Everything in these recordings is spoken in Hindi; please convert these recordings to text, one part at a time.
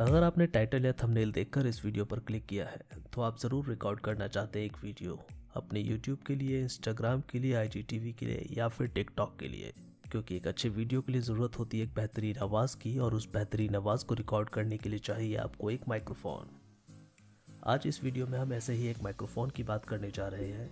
अगर आपने टाइटल या थंबनेल देखकर इस वीडियो पर क्लिक किया है तो आप ज़रूर रिकॉर्ड करना चाहते हैं एक वीडियो अपने यूट्यूब के लिए इंस्टाग्राम के लिए IGTV के लिए, या फिर टिकटॉक के लिए। क्योंकि एक अच्छे वीडियो के लिए ज़रूरत होती है एक बेहतरीन आवाज़ की, और उस बेहतरीन आवाज़ को रिकॉर्ड करने के लिए चाहिए आपको एक माइक्रोफोन आज इस वीडियो में हम ऐसे ही एक माइक्रोफोन की बात करने जा रहे हैं।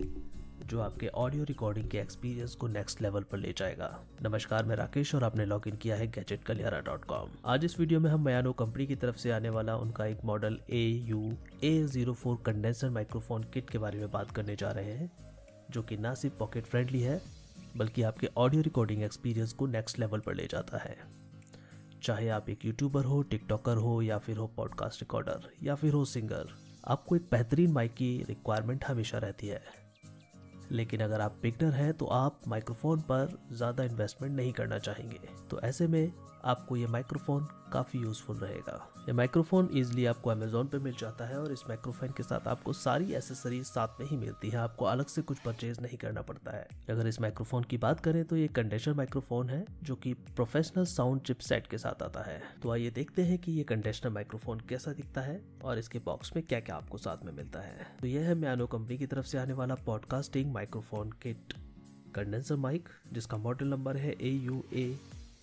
जो आपके ऑडियो रिकॉर्डिंग के एक्सपीरियंस को नेक्स्ट लेवल पर ले जाएगा। नमस्कार, मैं राकेश और आपने लॉग इन किया है गैजेट कलियारा डॉट कॉम आज इस वीडियो में हम मयानो कंपनी की तरफ़ से आने वाला उनका एक model A U A zero four condenser microphone kit के बारे में बात करने जा रहे हैं, जो कि ना सिर्फ़ पॉकेट फ्रेंडली है, बल्कि आपके ऑडियो रिकॉर्डिंग एक्सपीरियंस को नेक्स्ट लेवल पर ले जाता है। चाहे आप एक यूट्यूबर हो टिकटॉकर हो, या फिर हो पॉडकास्ट रिकॉर्डर या फिर हो सिंगर आपको एक बेहतरीन माइक की रिक्वायरमेंट हमेशा रहती है। लेकिन अगर आप बिगनर हैं तो आप माइक्रोफोन पर ज़्यादा इन्वेस्टमेंट नहीं करना चाहेंगे। तो ऐसे में आपको ये माइक्रोफोन काफ़ी यूज़फुल रहेगा। ये माइक्रोफोन ईजिली आपको अमेजोन पे मिल जाता है और इस माइक्रोफोन के साथ आपको सारी एसेसरीज साथ में ही मिलती है। आपको अलग से कुछ परचेज नहीं करना पड़ता है। अगर इस माइक्रोफोन की बात करें तो ये कंडेंसर माइक्रोफोन है, जो कि प्रोफेशनल साउंड चिप सेट के साथ आता है। तो आइए देखते हैं कि ये कंडेंसर माइक्रोफोन कैसा दिखता है और इसके बॉक्स में क्या क्या आपको साथ में मिलता है। तो यह है म्यानो कंपनी की तरफ़ से आने वाला podcasting microphone kit condenser mic जिसका मॉडल नंबर है A U A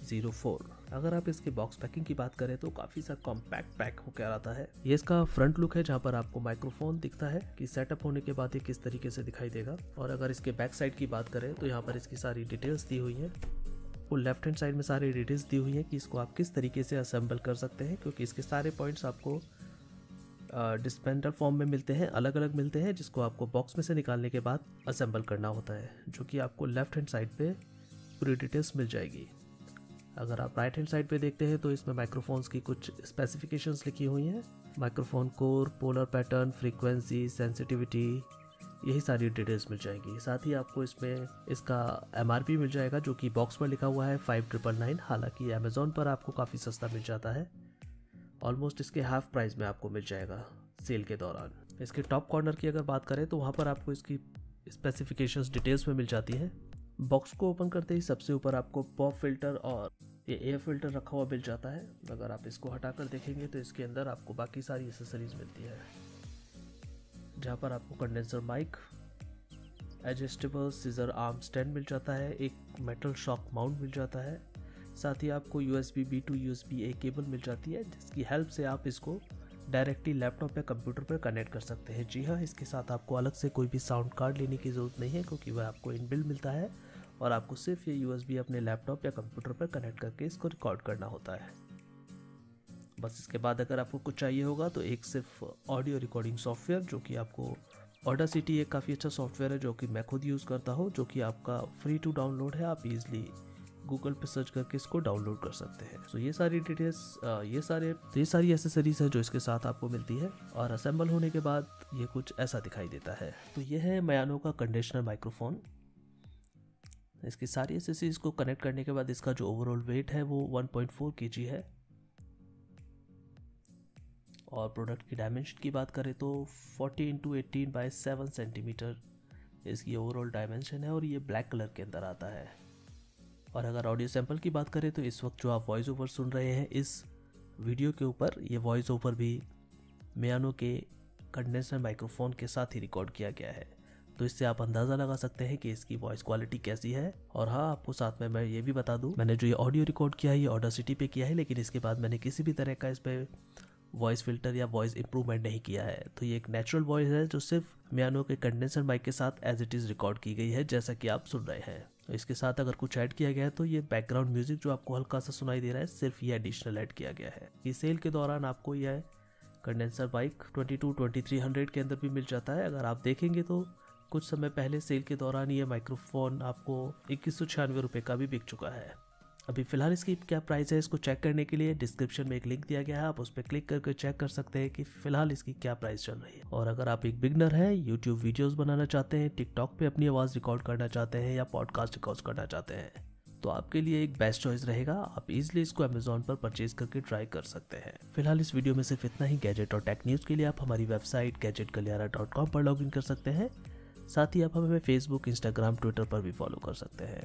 zero four. अगर आप इसके बॉक्स पैकिंग की बात करें तो काफ़ी सा कॉम्पैक्ट पैक होकर आता है। ये इसका फ्रंट लुक है, जहाँ पर आपको माइक्रोफोन दिखता है कि सेटअप होने के बाद ये किस तरीके से दिखाई देगा। और अगर इसके बैक साइड की बात करें तो यहाँ पर इसकी सारी डिटेल्स दी हुई है। वो लेफ़्ट हैंड साइड में सारी डिटेल्स दी हुई है कि इसको आप किस तरीके से असेंबल कर सकते हैं, क्योंकि इसके सारे पॉइंट्स आपको डिस्पेंडर फॉर्म में मिलते हैं अलग अलग मिलते हैं, जिसको आपको बॉक्स में से निकालने के बाद असेंबल करना होता है, जो कि आपको लेफ़्ट हैंड साइड पे पूरी डिटेल्स मिल जाएगी। अगर आप राइट हैंड साइड पे देखते हैं तो इसमें माइक्रोफोन्स की कुछ स्पेसिफिकेशंस लिखी हुई हैं। Microphone core polar pattern frequency sensitivity यही सारी डिटेल्स मिल जाएँगी। साथ ही आपको इसमें इसका एमआरपी मिल जाएगा, जो कि बॉक्स पर लिखा हुआ है फाइव ट्रिपल नाइन हालाँकि अमेजोन पर आपको काफ़ी सस्ता मिल जाता है। ऑलमोस्ट इसके हाफ़ प्राइस में आपको मिल जाएगा सेल के दौरान। इसके टॉप कॉर्नर की अगर बात करें तो वहाँ पर आपको इसकी स्पेसिफिकेशंस डिटेल्स में मिल जाती है। बॉक्स को ओपन करते ही सबसे ऊपर आपको पॉप फ़िल्टर और ये एयर फ़िल्टर रखा हुआ मिल जाता है। अगर आप इसको हटाकर देखेंगे तो इसके अंदर आपको बाकी सारी एसेसरीज मिलती है। जहाँ पर आपको condenser mic adjustable scissor arm stand मिल जाता है, एक मेटल शॉक माउंट मिल जाता है। साथ ही आपको U S B B to U S B A cable मिल जाती है, जिसकी हेल्प से आप इसको डायरेक्टली लैपटॉप या कंप्यूटर पर कनेक्ट कर सकते हैं। जी हाँ इसके साथ आपको अलग से कोई भी साउंड कार्ड लेने की ज़रूरत नहीं है, क्योंकि वह आपको इनबिल मिलता है और आपको सिर्फ़ ये USB अपने लैपटॉप या कंप्यूटर पर कनेक्ट करके इसको रिकॉर्ड करना होता है। बस इसके बाद अगर आपको कुछ चाहिए होगा तो एक सिर्फ़ ऑडियो रिकॉर्डिंग सॉफ्टवेयर, जो कि आपको ऑडा सिटी एक काफ़ी अच्छा सॉफ्टवेयर है, जो कि मैं खुद यूज़ करता हूँ, जो कि आपका फ्री टू डाउनलोड है, आप इजली गूगल पे सर्च करके इसको डाउनलोड कर सकते हैं। So, ये सारी डिटेल्स ये सारे तो ये सारी एसेसरीज है जो इसके साथ आपको मिलती है और असेंबल होने के बाद ये कुछ ऐसा दिखाई देता है। तो ये है मयानो का कंडीशनर माइक्रोफोन इसकी सारी एसेसरीज को कनेक्ट करने के बाद इसका जो ओवरऑल वेट है वो 1.4 केजी है। और प्रोडक्ट की डायमेंशन की बात करें तो 40 into eighteen by seven centimetre इसकी ओवरऑल डायमेंशन है और ये ब्लैक कलर के अंदर आता है। और अगर ऑडियो सैंपल की बात करें तो इस वक्त जो आप वॉइस ओवर सुन रहे हैं, इस वीडियो के ऊपर, ये वॉइस ओवर भी मियानो के कंडेंसर माइक्रोफोन के साथ ही रिकॉर्ड किया गया है। तो इससे आप अंदाज़ा लगा सकते हैं कि इसकी वॉइस क्वालिटी कैसी है। और हाँ आपको साथ में मैं ये भी बता दूँ, मैंने जो ये ऑडियो रिकॉर्ड किया है, ये ऑडर सिटी पे किया है, लेकिन इसके बाद मैंने किसी भी तरह का इस पर वॉइस फ़िल्टर या वॉइस इंप्रूवमेंट नहीं किया है। तो ये एक नेचुरल वॉइस है जो सिर्फ़ मियानो के कंडेंसर माइक के साथ एज इट इज़ रिकॉर्ड की गई है, जैसा कि आप सुन रहे हैं। तो इसके साथ अगर कुछ ऐड किया गया है तो ये बैकग्राउंड म्यूज़िक जो आपको हल्का सा सुनाई दे रहा है, सिर्फ़ ये एडिशनल ऐड किया गया है। ये सेल के दौरान आपको यह कंडेंसर बाइक 22 2300 के अंदर भी मिल जाता है। अगर आप देखेंगे तो कुछ समय पहले सेल के दौरान ये माइक्रोफोन आपको इक्कीस सौ का भी बिक चुका है। अभी फ़िलहाल इसकी क्या प्राइस है, इसको चेक करने के लिए डिस्क्रिप्शन में एक लिंक दिया गया है, आप उस पर क्लिक करके चेक कर सकते हैं कि फ़िलहाल इसकी क्या प्राइस चल रही है। और अगर आप एक बिगनर हैं यूट्यूब वीडियोस बनाना चाहते हैं टिकटॉक पे अपनी आवाज़ रिकॉर्ड करना चाहते हैं या पॉडकास्ट रिकॉर्ड करना चाहते हैं तो आपके लिए एक बेस्ट चॉइस रहेगा। आप इजिली इसको अमेजोन पर परचेज करके ट्राई कर सकते हैं। फ़िलहाल इस वीडियो में सिर्फ़ इतना ही। गैजेट और टेक न्यूज़ के लिए आप हमारी website gadget Galiyara dot com पर लॉग इन कर सकते हैं। साथ ही आप हमें फेसबुक इंस्टाग्राम ट्विटर पर भी फॉलो कर सकते हैं।